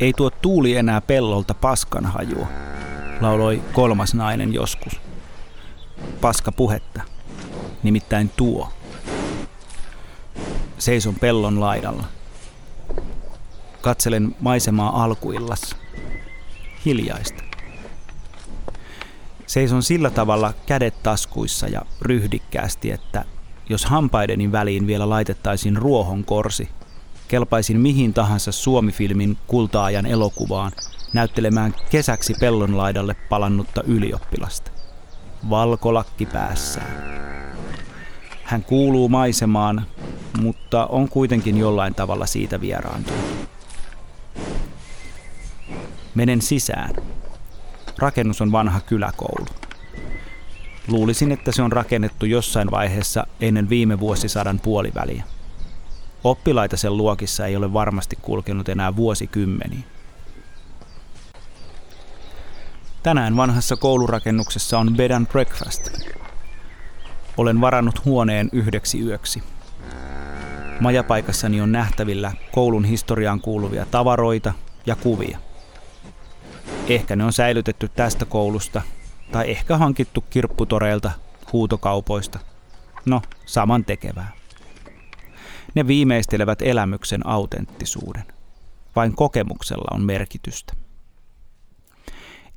Ei tuo tuuli enää pellolta paskan hajua, lauloi kolmas nainen joskus. Paska puhetta, nimittäin tuo. Seison pellon laidalla. Katselen maisemaa alkuillassa. Hiljaista. Seison sillä tavalla kädet taskuissa ja ryhdikkäästi, että jos hampaideni väliin vielä laitettaisiin ruohon korsi, kelpaisin mihin tahansa Suomifilmin kultaajan elokuvaan näyttelemään kesäksi pellonlaidalle palannutta ylioppilasta. Valkolakki päässään. Hän kuuluu maisemaan, mutta on kuitenkin jollain tavalla siitä vieraantunut. Menen sisään. Rakennus on vanha kyläkoulu. Luulisin, että se on rakennettu jossain vaiheessa ennen viime vuosisadan puoliväliä. Oppilaita sen luokissa ei ole varmasti kulkenut enää vuosikymmeniin. Tänään vanhassa koulurakennuksessa on bed and breakfast. Olen varannut huoneen yhdeksi yöksi. Majapaikassani on nähtävillä koulun historiaan kuuluvia tavaroita ja kuvia. Ehkä ne on säilytetty tästä koulusta tai ehkä hankittu kirpputoreilta, huutokaupoista. No, saman tekevää. Ne viimeistelevät elämyksen autenttisuuden. Vain kokemuksella on merkitystä.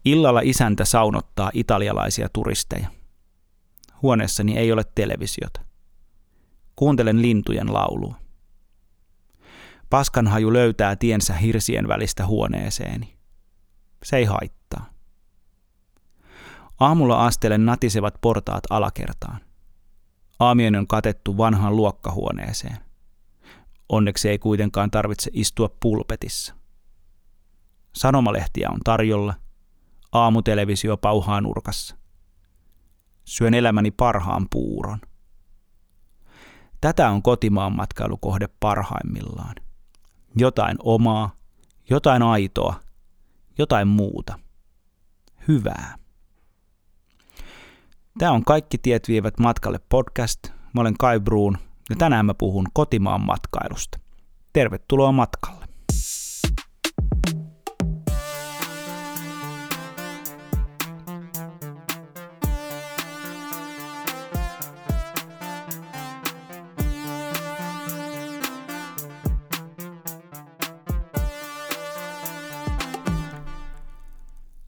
Illalla isäntä saunottaa italialaisia turisteja. Huoneessani ei ole televisiota. Kuuntelen lintujen laulua. Paskanhaju löytää tiensä hirsien välistä huoneeseeni. Se ei haittaa. Aamulla astelen natisevat portaat alakertaan. Aamioni on katettu vanhaan luokkahuoneeseen. Onneksi ei kuitenkaan tarvitse istua pulpetissa. Sanomalehtiä on tarjolla. Aamutelevisio pauhaa nurkassa. Syön elämäni parhaan puuron. Tätä on kotimaan matkailukohde parhaimmillaan. Jotain omaa, jotain aitoa, jotain muuta. Hyvää. Tämä on Kaikki tiet vievät matkalle podcast. Mä olen Kai Bruun ja tänään mä puhun kotimaan matkailusta. Tervetuloa matkalle.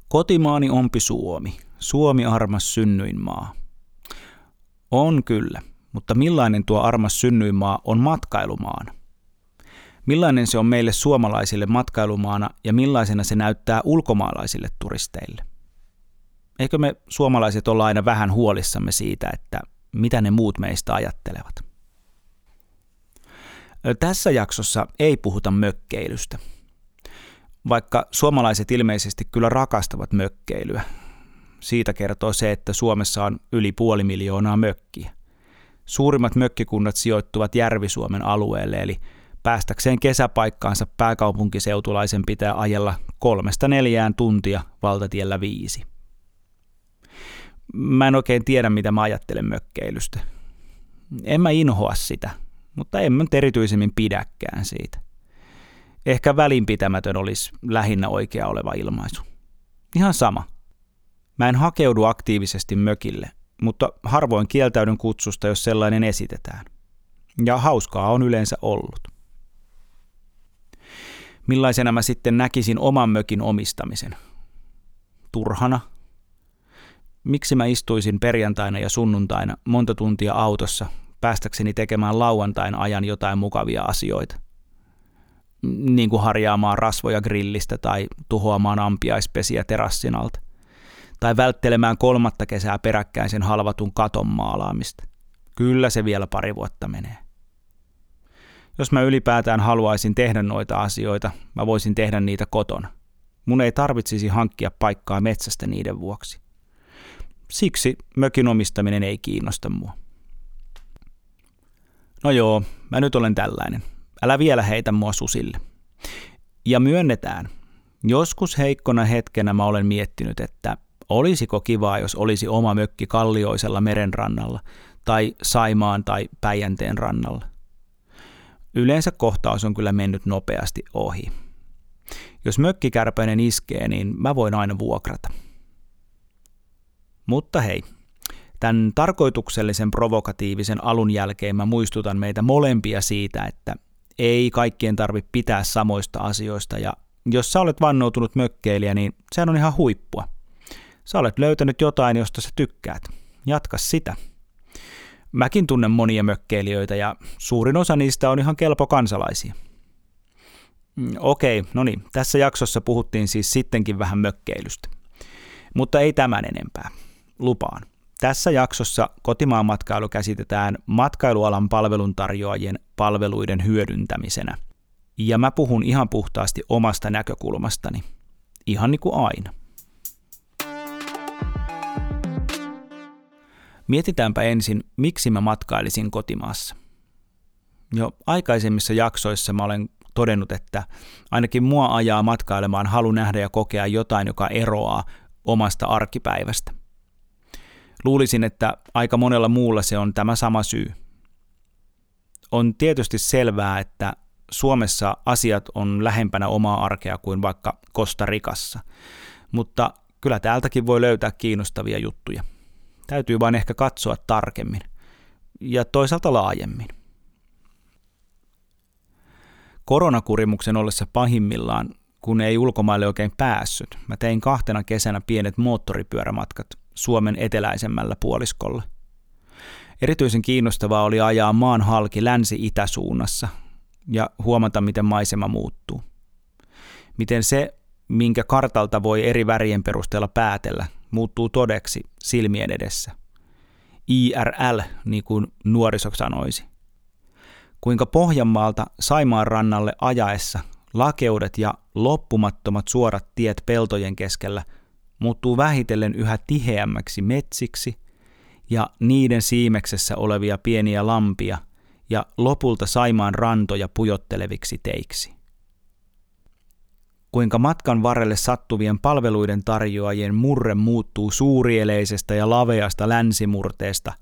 Kotimaani ompi Suomi, Suomi armas synnyinmaa. On kyllä, mutta millainen tuo armas synnyinmaa on matkailumaana? Millainen se on meille suomalaisille matkailumaana ja millaisena se näyttää ulkomaalaisille turisteille? Eikö me suomalaiset olla aina vähän huolissamme siitä, että mitä ne muut meistä ajattelevat? Tässä jaksossa ei puhuta mökkeilystä. Vaikka suomalaiset ilmeisesti kyllä rakastavat mökkeilyä, siitä kertoo se, että Suomessa on yli puoli miljoonaa mökkiä. Suurimmat mökkikunnat sijoittuvat Järvi-Suomen alueelle, eli päästäkseen kesäpaikkaansa pääkaupunkiseutulaisen pitää ajella kolmesta neljään tuntia valtatiellä viisi. Mä en oikein tiedä, mitä mä ajattelen mökkeilystä. En mä inhoa sitä, mutta en mä nyt erityisemmin pidäkään siitä. Ehkä välinpitämätön olisi lähinnä oikea oleva ilmaisu. Ihan sama – Mä en hakeudu aktiivisesti mökille, mutta harvoin kieltäydyn kutsusta, jos sellainen esitetään. Ja hauskaa on yleensä ollut. Millaisena mä sitten näkisin oman mökin omistamisen? Turhana? Miksi mä istuisin perjantaina ja sunnuntaina monta tuntia autossa päästäkseni tekemään lauantain ajan jotain mukavia asioita? Niin kuin harjaamaan rasvoja grillistä tai tuhoamaan ampiaispesiä terassin alta tai välttelemään kolmatta kesää peräkkäin sen halvatun katon maalaamista. Kyllä se vielä pari vuotta menee. Jos mä ylipäätään haluaisin tehdä noita asioita, mä voisin tehdä niitä kotona. Mun ei tarvitsisi hankkia paikkaa metsästä niiden vuoksi. Siksi mökin omistaminen ei kiinnosta mua. No joo, mä nyt olen tällainen. Älä vielä heitä mua susille. Ja myönnetään, joskus heikkona hetkenä mä olen miettinyt, että Olisiko kivaa, jos olisi oma mökki kallioisella merenrannalla tai Saimaan tai Päijänteen rannalla? Yleensä kohtaus on kyllä mennyt nopeasti ohi. Jos mökkikärpäinen iskee, niin mä voin aina vuokrata. Mutta hei, tämän tarkoituksellisen provokatiivisen alun jälkeen mä muistutan meitä molempia siitä, että ei kaikkien tarvitse pitää samoista asioista ja jos sä olet vannoutunut mökkeilijä, niin sehän on ihan huippua. Sä olet löytänyt jotain, josta sä tykkäät. Jatka sitä. Mäkin tunnen monia mökkeilijöitä ja suurin osa niistä on ihan kelpo kansalaisia. Mm, okei, no niin, tässä jaksossa puhuttiin siis sittenkin vähän mökkeilystä. Mutta ei tämän enempää. Lupaan. Tässä jaksossa kotimaan matkailu käsitetään matkailualan palveluntarjoajien palveluiden hyödyntämisenä. Ja mä puhun ihan puhtaasti omasta näkökulmastani. Ihan niin kuin aina. Mietitäänpä ensin, miksi mä matkailisin kotimaassa. Jo aikaisemmissa jaksoissa mä olen todennut, että ainakin mua ajaa matkailemaan halu nähdä ja kokea jotain, joka eroaa omasta arkipäivästä. Luulisin, että aika monella muulla se on tämä sama syy. On tietysti selvää, että Suomessa asiat on lähempänä omaa arkea kuin vaikka Costa Ricassa, mutta kyllä täältäkin voi löytää kiinnostavia juttuja. Täytyy vain ehkä katsoa tarkemmin ja toisaalta laajemmin. Koronakurimuksen ollessa pahimmillaan, kun ei ulkomaille oikein päässyt, mä tein kahtena kesänä pienet moottoripyörämatkat Suomen eteläisemmällä puoliskolla. Erityisen kiinnostavaa oli ajaa maan halki länsi-itäsuunnassa ja huomata, miten maisema muuttuu. Miten se, minkä kartalta voi eri värien perusteella päätellä, muuttuu todeksi silmien edessä. IRL, niin kuin nuoriso sanoisi. Kuinka Pohjanmaalta Saimaan rannalle ajaessa lakeudet ja loppumattomat suorat tiet peltojen keskellä muuttuu vähitellen yhä tiheämmäksi metsiksi ja niiden siimeksessä olevia pieniä lampia ja lopulta Saimaan rantoja pujotteleviksi teiksi kuinka matkan varrelle sattuvien palveluiden tarjoajien murre muuttuu suurieleisestä ja laveasta länsimurteesta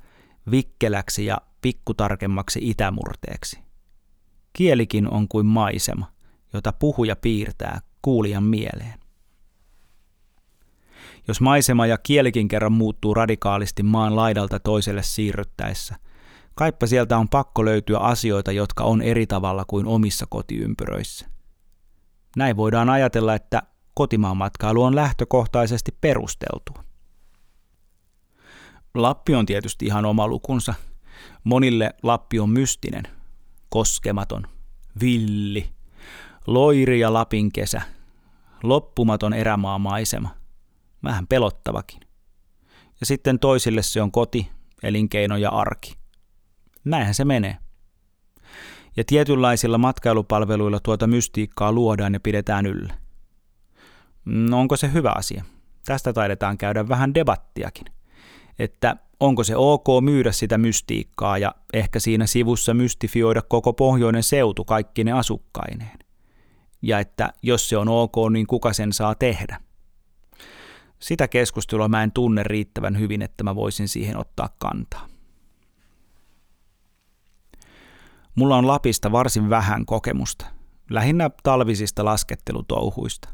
vikkeläksi ja pikkutarkemmaksi itämurteeksi. Kielikin on kuin maisema, jota puhuja piirtää kuulijan mieleen. Jos maisema ja kielikin kerran muuttuu radikaalisti maan laidalta toiselle siirryttäessä, kaippa sieltä on pakko löytyä asioita, jotka on eri tavalla kuin omissa kotiympyröissä. Näin voidaan ajatella, että kotimaan matkailu on lähtökohtaisesti perusteltua. Lappi on tietysti ihan oma lukunsa. Monille Lappi on mystinen, koskematon, villi, loiri ja Lapin kesä, loppumaton erämaamaisema, vähän pelottavakin. Ja sitten toisille se on koti, elinkeino ja arki. Näinhän se menee ja tietynlaisilla matkailupalveluilla tuota mystiikkaa luodaan ja pidetään yllä. No onko se hyvä asia? Tästä taidetaan käydä vähän debattiakin. Että onko se ok myydä sitä mystiikkaa ja ehkä siinä sivussa mystifioida koko pohjoinen seutu kaikki ne asukkaineen. Ja että jos se on ok, niin kuka sen saa tehdä? Sitä keskustelua mä en tunne riittävän hyvin, että mä voisin siihen ottaa kantaa. Mulla on Lapista varsin vähän kokemusta, lähinnä talvisista laskettelutouhuista.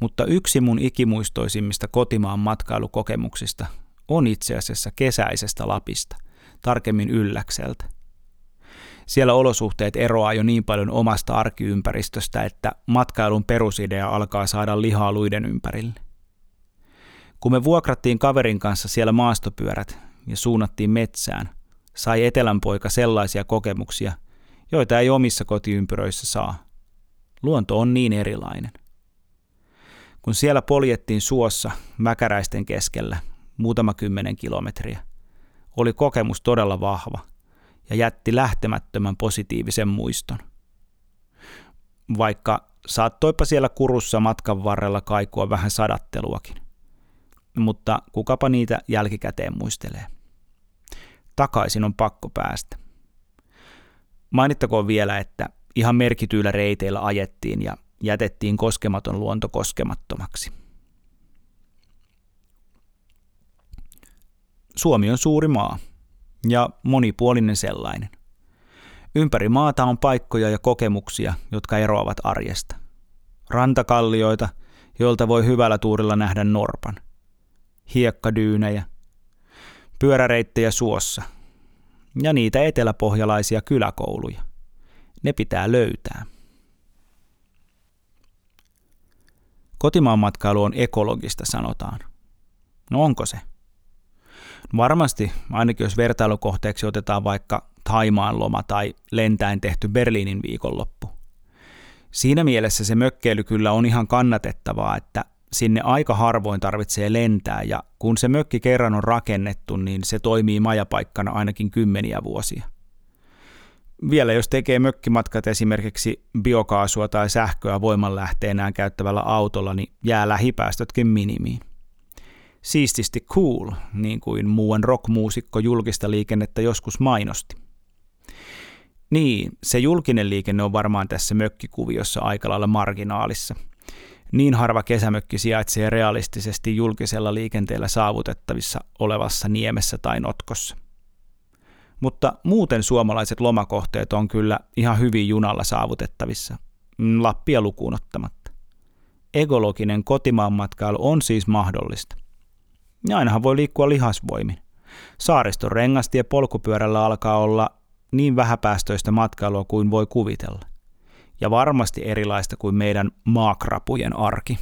Mutta yksi mun ikimuistoisimmista kotimaan matkailukokemuksista on itse asiassa kesäisestä Lapista, tarkemmin Ylläkseltä. Siellä olosuhteet eroaa jo niin paljon omasta arkiympäristöstä, että matkailun perusidea alkaa saada lihaa luiden ympärille. Kun me vuokrattiin kaverin kanssa siellä maastopyörät ja suunnattiin metsään, sai etelänpoika sellaisia kokemuksia, joita ei omissa kotiympyröissä saa. Luonto on niin erilainen. Kun siellä poljettiin suossa mäkäräisten keskellä muutama kymmenen kilometriä, oli kokemus todella vahva ja jätti lähtemättömän positiivisen muiston. Vaikka saattoipa siellä kurussa matkan varrella kaikua vähän sadatteluakin, mutta kukapa niitä jälkikäteen muistelee takaisin on pakko päästä. Mainittakoon vielä, että ihan merkityillä reiteillä ajettiin ja jätettiin koskematon luonto koskemattomaksi. Suomi on suuri maa ja monipuolinen sellainen. Ympäri maata on paikkoja ja kokemuksia, jotka eroavat arjesta. rantakallioita, joilta voi hyvällä tuurilla nähdä norpan, hiekkadyynejä, pyöräreittejä suossa ja niitä eteläpohjalaisia kyläkouluja. Ne pitää löytää. Kotimaan matkailu on ekologista, sanotaan. No onko se? Varmasti, ainakin jos vertailukohteeksi otetaan vaikka Taimaan loma tai lentäen tehty Berliinin viikonloppu. Siinä mielessä se mökkeily kyllä on ihan kannatettavaa, että sinne aika harvoin tarvitsee lentää ja kun se mökki kerran on rakennettu, niin se toimii majapaikkana ainakin kymmeniä vuosia. Vielä jos tekee mökkimatkat esimerkiksi biokaasua tai sähköä voimanlähteenään käyttävällä autolla, niin jää lähipäästötkin minimiin. Siististi cool, niin kuin muuan rockmuusikko julkista liikennettä joskus mainosti. Niin, se julkinen liikenne on varmaan tässä mökkikuviossa aika lailla marginaalissa. Niin harva kesämökki sijaitsee realistisesti julkisella liikenteellä saavutettavissa olevassa niemessä tai notkossa. Mutta muuten suomalaiset lomakohteet on kyllä ihan hyvin junalla saavutettavissa, mm, Lappia lukuun ottamatta. Ekologinen kotimaan matkailu on siis mahdollista. Ja ainahan voi liikkua lihasvoimin. Saariston rengasti ja polkupyörällä alkaa olla niin vähäpäästöistä matkailua kuin voi kuvitella. Ja varmasti erilaista kuin meidän maakrapujen arki.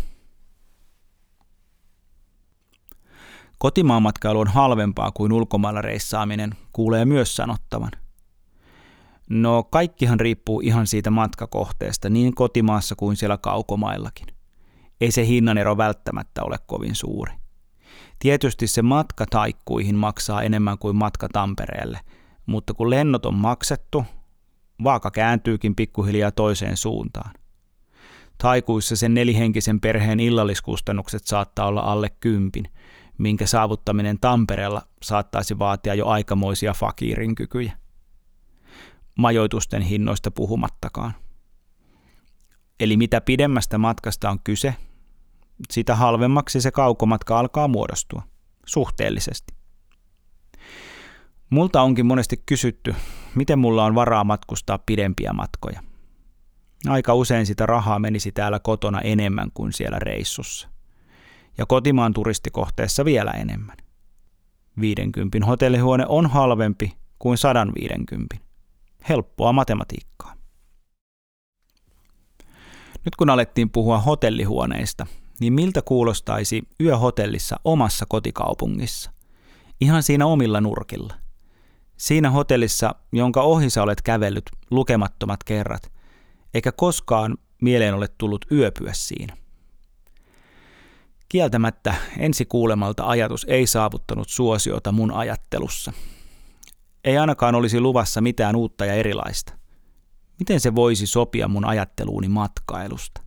Kotimaamatkailu on halvempaa kuin ulkomailla reissaaminen, kuulee myös sanottavan. No kaikkihan riippuu ihan siitä matkakohteesta niin kotimaassa kuin siellä kaukomaillakin. Ei se hinnanero välttämättä ole kovin suuri. Tietysti se matka taikkuihin maksaa enemmän kuin matka Tampereelle – mutta kun lennot on maksettu, vaaka kääntyykin pikkuhiljaa toiseen suuntaan. Taikuissa sen nelihenkisen perheen illalliskustannukset saattaa olla alle kympin, minkä saavuttaminen Tampereella saattaisi vaatia jo aikamoisia fakiirin kykyjä. Majoitusten hinnoista puhumattakaan. Eli mitä pidemmästä matkasta on kyse, sitä halvemmaksi se kaukomatka alkaa muodostua, suhteellisesti. Multa onkin monesti kysytty, miten mulla on varaa matkustaa pidempiä matkoja. Aika usein sitä rahaa menisi täällä kotona enemmän kuin siellä reissussa. Ja kotimaan turistikohteessa vielä enemmän. 50 hotellihuone on halvempi kuin 150. Helppoa matematiikkaa. Nyt kun alettiin puhua hotellihuoneista, niin miltä kuulostaisi yöhotellissa omassa kotikaupungissa? Ihan siinä omilla nurkilla – Siinä hotellissa, jonka ohi sä olet kävellyt lukemattomat kerrat, eikä koskaan mieleen ole tullut yöpyä siinä. Kieltämättä ensi kuulemalta ajatus ei saavuttanut suosiota mun ajattelussa. Ei ainakaan olisi luvassa mitään uutta ja erilaista. Miten se voisi sopia mun ajatteluuni matkailusta?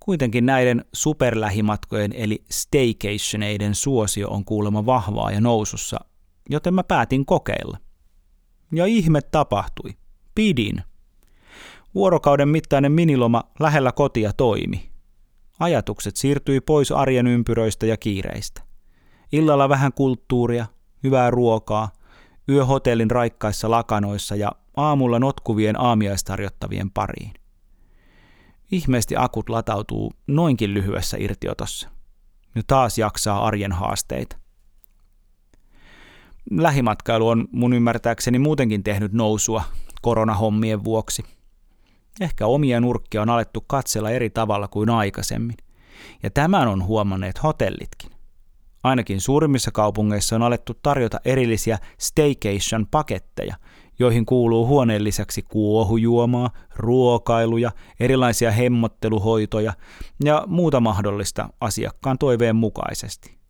Kuitenkin näiden superlähimatkojen eli staycationeiden suosio on kuulemma vahvaa ja nousussa joten mä päätin kokeilla. Ja ihme tapahtui. Pidin. Vuorokauden mittainen miniloma lähellä kotia toimi. Ajatukset siirtyi pois arjen ympyröistä ja kiireistä. Illalla vähän kulttuuria, hyvää ruokaa, yöhotellin raikkaissa lakanoissa ja aamulla notkuvien aamiaistarjottavien pariin. Ihmeesti akut latautuu noinkin lyhyessä irtiotossa. Ja taas jaksaa arjen haasteita lähimatkailu on mun ymmärtääkseni muutenkin tehnyt nousua koronahommien vuoksi. Ehkä omia nurkkia on alettu katsella eri tavalla kuin aikaisemmin. Ja tämän on huomanneet hotellitkin. Ainakin suurimmissa kaupungeissa on alettu tarjota erillisiä staycation-paketteja, joihin kuuluu huoneen lisäksi kuohujuomaa, ruokailuja, erilaisia hemmotteluhoitoja ja muuta mahdollista asiakkaan toiveen mukaisesti.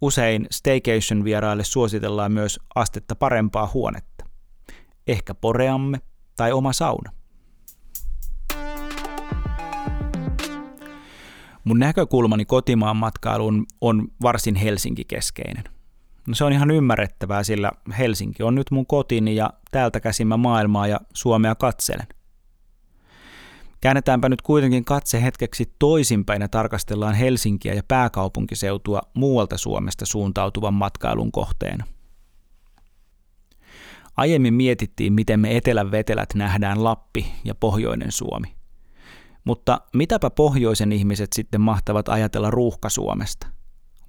Usein staycation-vieraille suositellaan myös astetta parempaa huonetta. Ehkä poreamme tai oma sauna. Mun näkökulmani kotimaan matkailuun on varsin Helsinki-keskeinen. No se on ihan ymmärrettävää, sillä Helsinki on nyt mun kotini ja täältä käsin mä maailmaa ja Suomea katselen. Käännetäänpä nyt kuitenkin katse hetkeksi toisinpäin ja tarkastellaan Helsinkiä ja pääkaupunkiseutua muualta Suomesta suuntautuvan matkailun kohteena. Aiemmin mietittiin, miten me etelän vetelät nähdään Lappi ja Pohjoinen Suomi. Mutta mitäpä pohjoisen ihmiset sitten mahtavat ajatella ruuhka-Suomesta?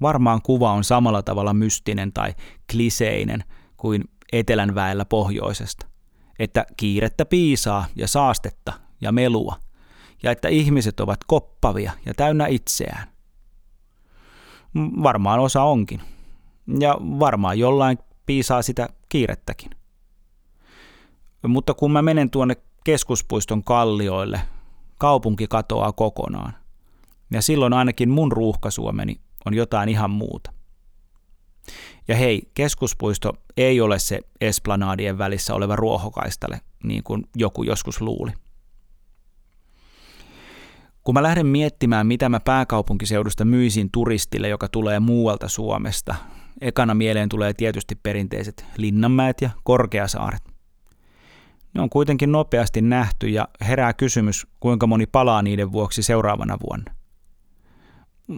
Varmaan kuva on samalla tavalla mystinen tai kliseinen kuin etelän väellä pohjoisesta. Että kiirettä piisaa ja saastetta ja melua, ja että ihmiset ovat koppavia ja täynnä itseään. Varmaan osa onkin. Ja varmaan jollain piisaa sitä kiirettäkin. Mutta kun mä menen tuonne keskuspuiston kallioille, kaupunki katoaa kokonaan. Ja silloin ainakin mun ruuhkasuomeni on jotain ihan muuta. Ja hei, keskuspuisto ei ole se esplanadien välissä oleva ruohokaistale, niin kuin joku joskus luuli. Kun mä lähden miettimään, mitä mä pääkaupunkiseudusta myisin turistille, joka tulee muualta Suomesta, ekana mieleen tulee tietysti perinteiset Linnanmäet ja Korkeasaaret. Ne on kuitenkin nopeasti nähty ja herää kysymys, kuinka moni palaa niiden vuoksi seuraavana vuonna.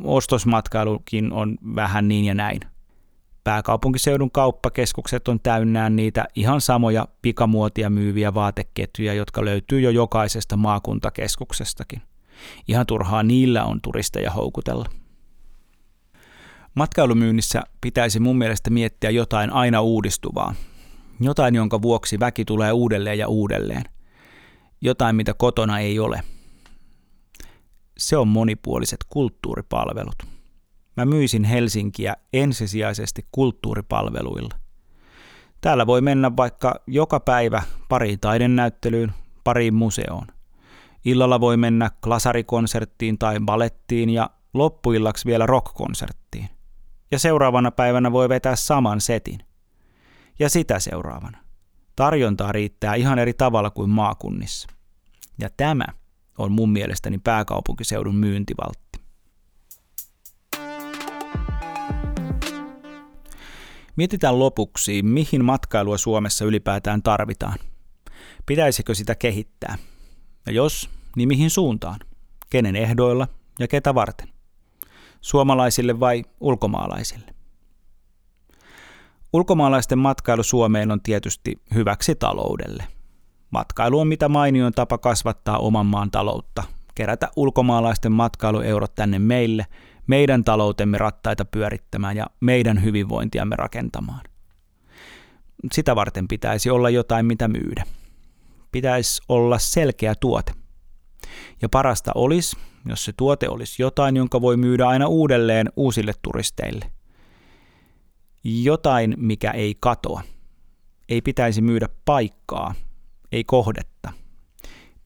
Ostosmatkailukin on vähän niin ja näin. Pääkaupunkiseudun kauppakeskukset on täynnään niitä ihan samoja pikamuotia myyviä vaateketjuja, jotka löytyy jo jokaisesta maakuntakeskuksestakin. Ihan turhaa niillä on turisteja houkutella. Matkailumyynnissä pitäisi mun mielestä miettiä jotain aina uudistuvaa. Jotain, jonka vuoksi väki tulee uudelleen ja uudelleen. Jotain, mitä kotona ei ole. Se on monipuoliset kulttuuripalvelut. Mä myisin Helsinkiä ensisijaisesti kulttuuripalveluilla. Täällä voi mennä vaikka joka päivä pariin taidennäyttelyyn, pariin museoon. Illalla voi mennä klasarikonserttiin tai balettiin ja loppuillaksi vielä rockkonserttiin. Ja seuraavana päivänä voi vetää saman setin. Ja sitä seuraavana. Tarjontaa riittää ihan eri tavalla kuin maakunnissa. Ja tämä on mun mielestäni pääkaupunkiseudun myyntivaltti. Mietitään lopuksi, mihin matkailua Suomessa ylipäätään tarvitaan. Pitäisikö sitä kehittää? Ja jos, niin mihin suuntaan? Kenen ehdoilla ja ketä varten? Suomalaisille vai ulkomaalaisille? Ulkomaalaisten matkailu Suomeen on tietysti hyväksi taloudelle. Matkailu on mitä mainion tapa kasvattaa oman maan taloutta, kerätä ulkomaalaisten matkailueurot tänne meille, meidän taloutemme rattaita pyörittämään ja meidän hyvinvointiamme rakentamaan. Sitä varten pitäisi olla jotain, mitä myydä pitäisi olla selkeä tuote. Ja parasta olisi, jos se tuote olisi jotain, jonka voi myydä aina uudelleen uusille turisteille. Jotain, mikä ei katoa. Ei pitäisi myydä paikkaa, ei kohdetta.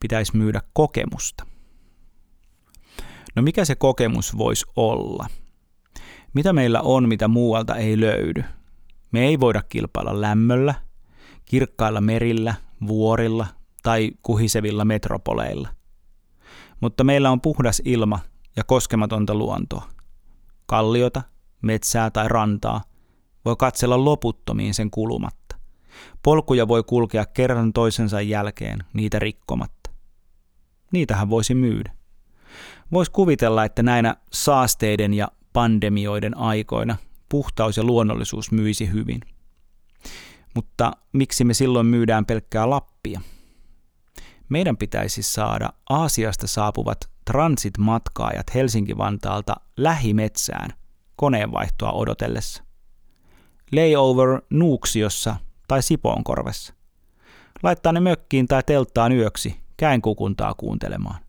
Pitäisi myydä kokemusta. No mikä se kokemus voisi olla? Mitä meillä on, mitä muualta ei löydy? Me ei voida kilpailla lämmöllä, kirkkailla merillä, vuorilla tai kuhisevilla metropoleilla. Mutta meillä on puhdas ilma ja koskematonta luontoa. Kalliota, metsää tai rantaa voi katsella loputtomiin sen kulumatta. Polkuja voi kulkea kerran toisensa jälkeen niitä rikkomatta. Niitähän voisi myydä. Voisi kuvitella, että näinä saasteiden ja pandemioiden aikoina puhtaus ja luonnollisuus myisi hyvin. Mutta miksi me silloin myydään pelkkää Lappia? Meidän pitäisi saada Aasiasta saapuvat transit-matkaajat Helsinki-Vantaalta lähimetsään koneenvaihtoa odotellessa. Layover Nuuksiossa tai Sipoonkorvessa. Laittaa ne mökkiin tai telttaan yöksi käenkukuntaa kuuntelemaan.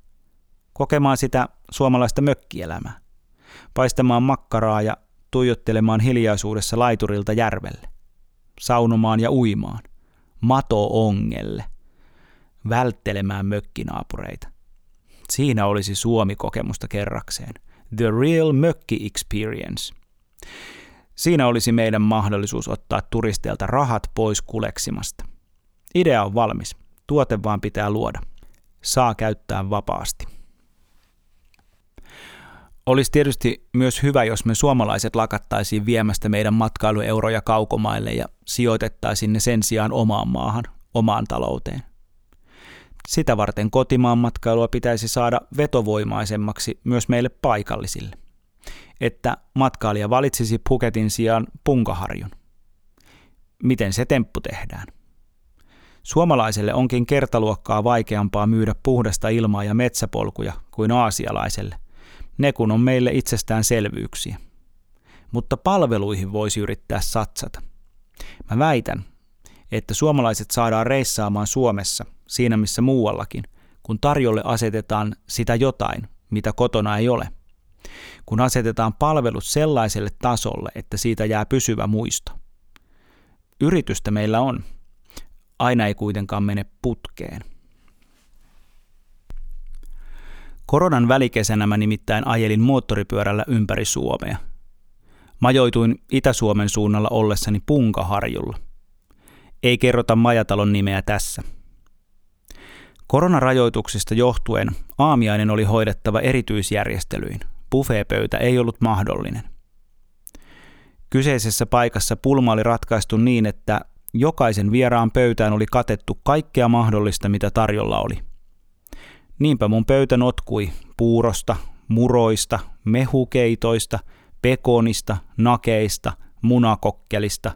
Kokemaan sitä suomalaista mökkielämää. Paistamaan makkaraa ja tuijottelemaan hiljaisuudessa laiturilta järvelle. Saunomaan ja uimaan. Mato-ongelle – välttelemään mökkinaapureita. Siinä olisi Suomi-kokemusta kerrakseen. The Real Mökki Experience. Siinä olisi meidän mahdollisuus ottaa turisteilta rahat pois kuleksimasta. Idea on valmis. Tuote vaan pitää luoda. Saa käyttää vapaasti. Olisi tietysti myös hyvä, jos me suomalaiset lakattaisiin viemästä meidän matkailueuroja kaukomaille ja sijoitettaisiin ne sen sijaan omaan maahan, omaan talouteen. Sitä varten kotimaan matkailua pitäisi saada vetovoimaisemmaksi myös meille paikallisille. Että matkailija valitsisi Puketin sijaan Punkaharjun. Miten se temppu tehdään? Suomalaiselle onkin kertaluokkaa vaikeampaa myydä puhdasta ilmaa ja metsäpolkuja kuin aasialaiselle. Ne kun on meille itsestäänselvyyksiä. Mutta palveluihin voisi yrittää satsata. Mä väitän, että suomalaiset saadaan reissaamaan Suomessa siinä missä muuallakin, kun tarjolle asetetaan sitä jotain, mitä kotona ei ole. Kun asetetaan palvelut sellaiselle tasolle, että siitä jää pysyvä muisto. Yritystä meillä on. Aina ei kuitenkaan mene putkeen. Koronan välikesänä mä nimittäin ajelin moottoripyörällä ympäri Suomea. Majoituin Itä-Suomen suunnalla ollessani Punkaharjulla. Ei kerrota majatalon nimeä tässä. Koronarajoituksista johtuen aamiainen oli hoidettava erityisjärjestelyin. Buffeepöytä ei ollut mahdollinen. Kyseisessä paikassa pulma oli ratkaistu niin, että jokaisen vieraan pöytään oli katettu kaikkea mahdollista, mitä tarjolla oli. Niinpä mun pöytä notkui puurosta, muroista, mehukeitoista, pekonista, nakeista, munakokkelista.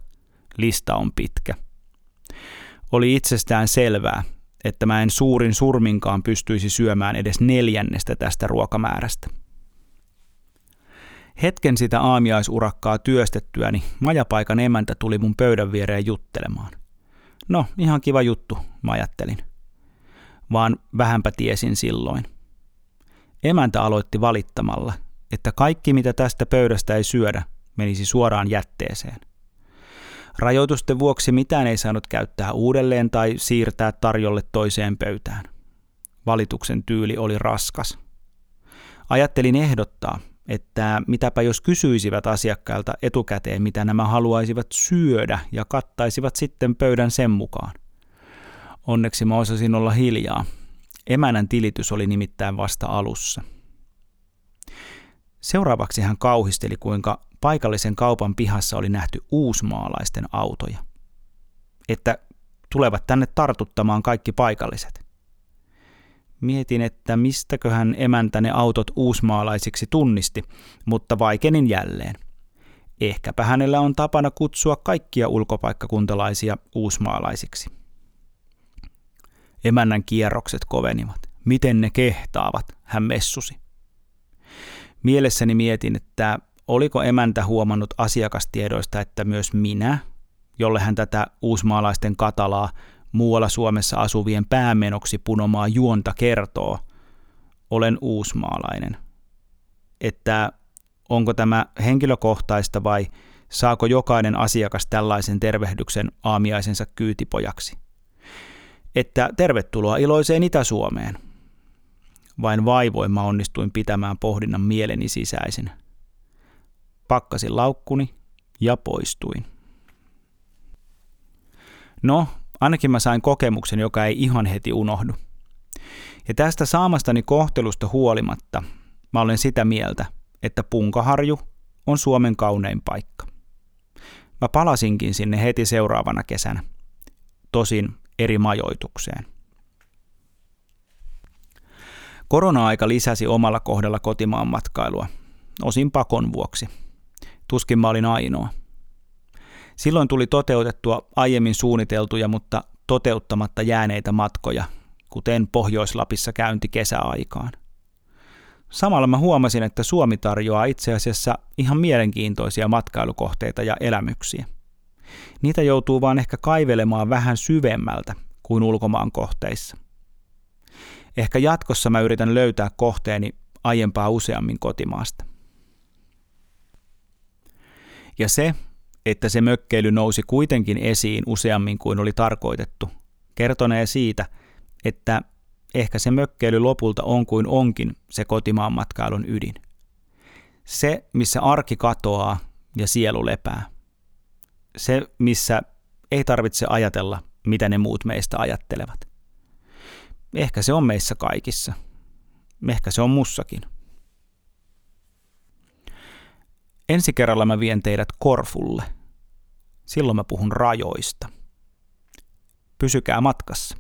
Lista on pitkä. Oli itsestään selvää, että mä en suurin surminkaan pystyisi syömään edes neljännestä tästä ruokamäärästä. Hetken sitä aamiaisurakkaa työstettyäni majapaikan emäntä tuli mun pöydän viereen juttelemaan. No, ihan kiva juttu, mä ajattelin. Vaan vähänpä tiesin silloin. Emäntä aloitti valittamalla, että kaikki mitä tästä pöydästä ei syödä, menisi suoraan jätteeseen. Rajoitusten vuoksi mitään ei saanut käyttää uudelleen tai siirtää tarjolle toiseen pöytään. Valituksen tyyli oli raskas. Ajattelin ehdottaa, että mitäpä jos kysyisivät asiakkailta etukäteen, mitä nämä haluaisivat syödä ja kattaisivat sitten pöydän sen mukaan. Onneksi mä osasin olla hiljaa. Emänän tilitys oli nimittäin vasta alussa. Seuraavaksi hän kauhisteli, kuinka paikallisen kaupan pihassa oli nähty uusmaalaisten autoja. Että tulevat tänne tartuttamaan kaikki paikalliset. Mietin, että mistäköhän emäntä ne autot uusmaalaisiksi tunnisti, mutta vaikenin jälleen. Ehkäpä hänellä on tapana kutsua kaikkia ulkopaikkakuntalaisia uusmaalaisiksi. Emännän kierrokset kovenivat. Miten ne kehtaavat, hän messusi. Mielessäni mietin, että oliko emäntä huomannut asiakastiedoista, että myös minä, jolle hän tätä uusmaalaisten katalaa muualla Suomessa asuvien päämenoksi punomaa juonta kertoo, olen uusmaalainen. Että onko tämä henkilökohtaista vai saako jokainen asiakas tällaisen tervehdyksen aamiaisensa kyytipojaksi. Että tervetuloa iloiseen Itä-Suomeen. Vain vaivoin mä onnistuin pitämään pohdinnan mieleni sisäisenä. Pakkasin laukkuni ja poistuin. No, ainakin mä sain kokemuksen, joka ei ihan heti unohdu. Ja tästä saamastani kohtelusta huolimatta mä olen sitä mieltä, että Punkaharju on Suomen kaunein paikka. Mä palasinkin sinne heti seuraavana kesänä, tosin eri majoitukseen. Korona-aika lisäsi omalla kohdalla kotimaan matkailua, osin pakon vuoksi. Tuskin mä olin ainoa – Silloin tuli toteutettua aiemmin suunniteltuja, mutta toteuttamatta jääneitä matkoja, kuten Pohjois-Lapissa käynti kesäaikaan. Samalla mä huomasin, että Suomi tarjoaa itse asiassa ihan mielenkiintoisia matkailukohteita ja elämyksiä. Niitä joutuu vaan ehkä kaivelemaan vähän syvemmältä kuin ulkomaan kohteissa. Ehkä jatkossa mä yritän löytää kohteeni aiempaa useammin kotimaasta. Ja se, että se mökkeily nousi kuitenkin esiin useammin kuin oli tarkoitettu, kertonee siitä, että ehkä se mökkeily lopulta on kuin onkin se kotimaan matkailun ydin. Se, missä arki katoaa ja sielu lepää. Se, missä ei tarvitse ajatella, mitä ne muut meistä ajattelevat. Ehkä se on meissä kaikissa. Ehkä se on mussakin. Ensi kerralla mä vien teidät Korfulle. Silloin mä puhun rajoista. Pysykää matkassa.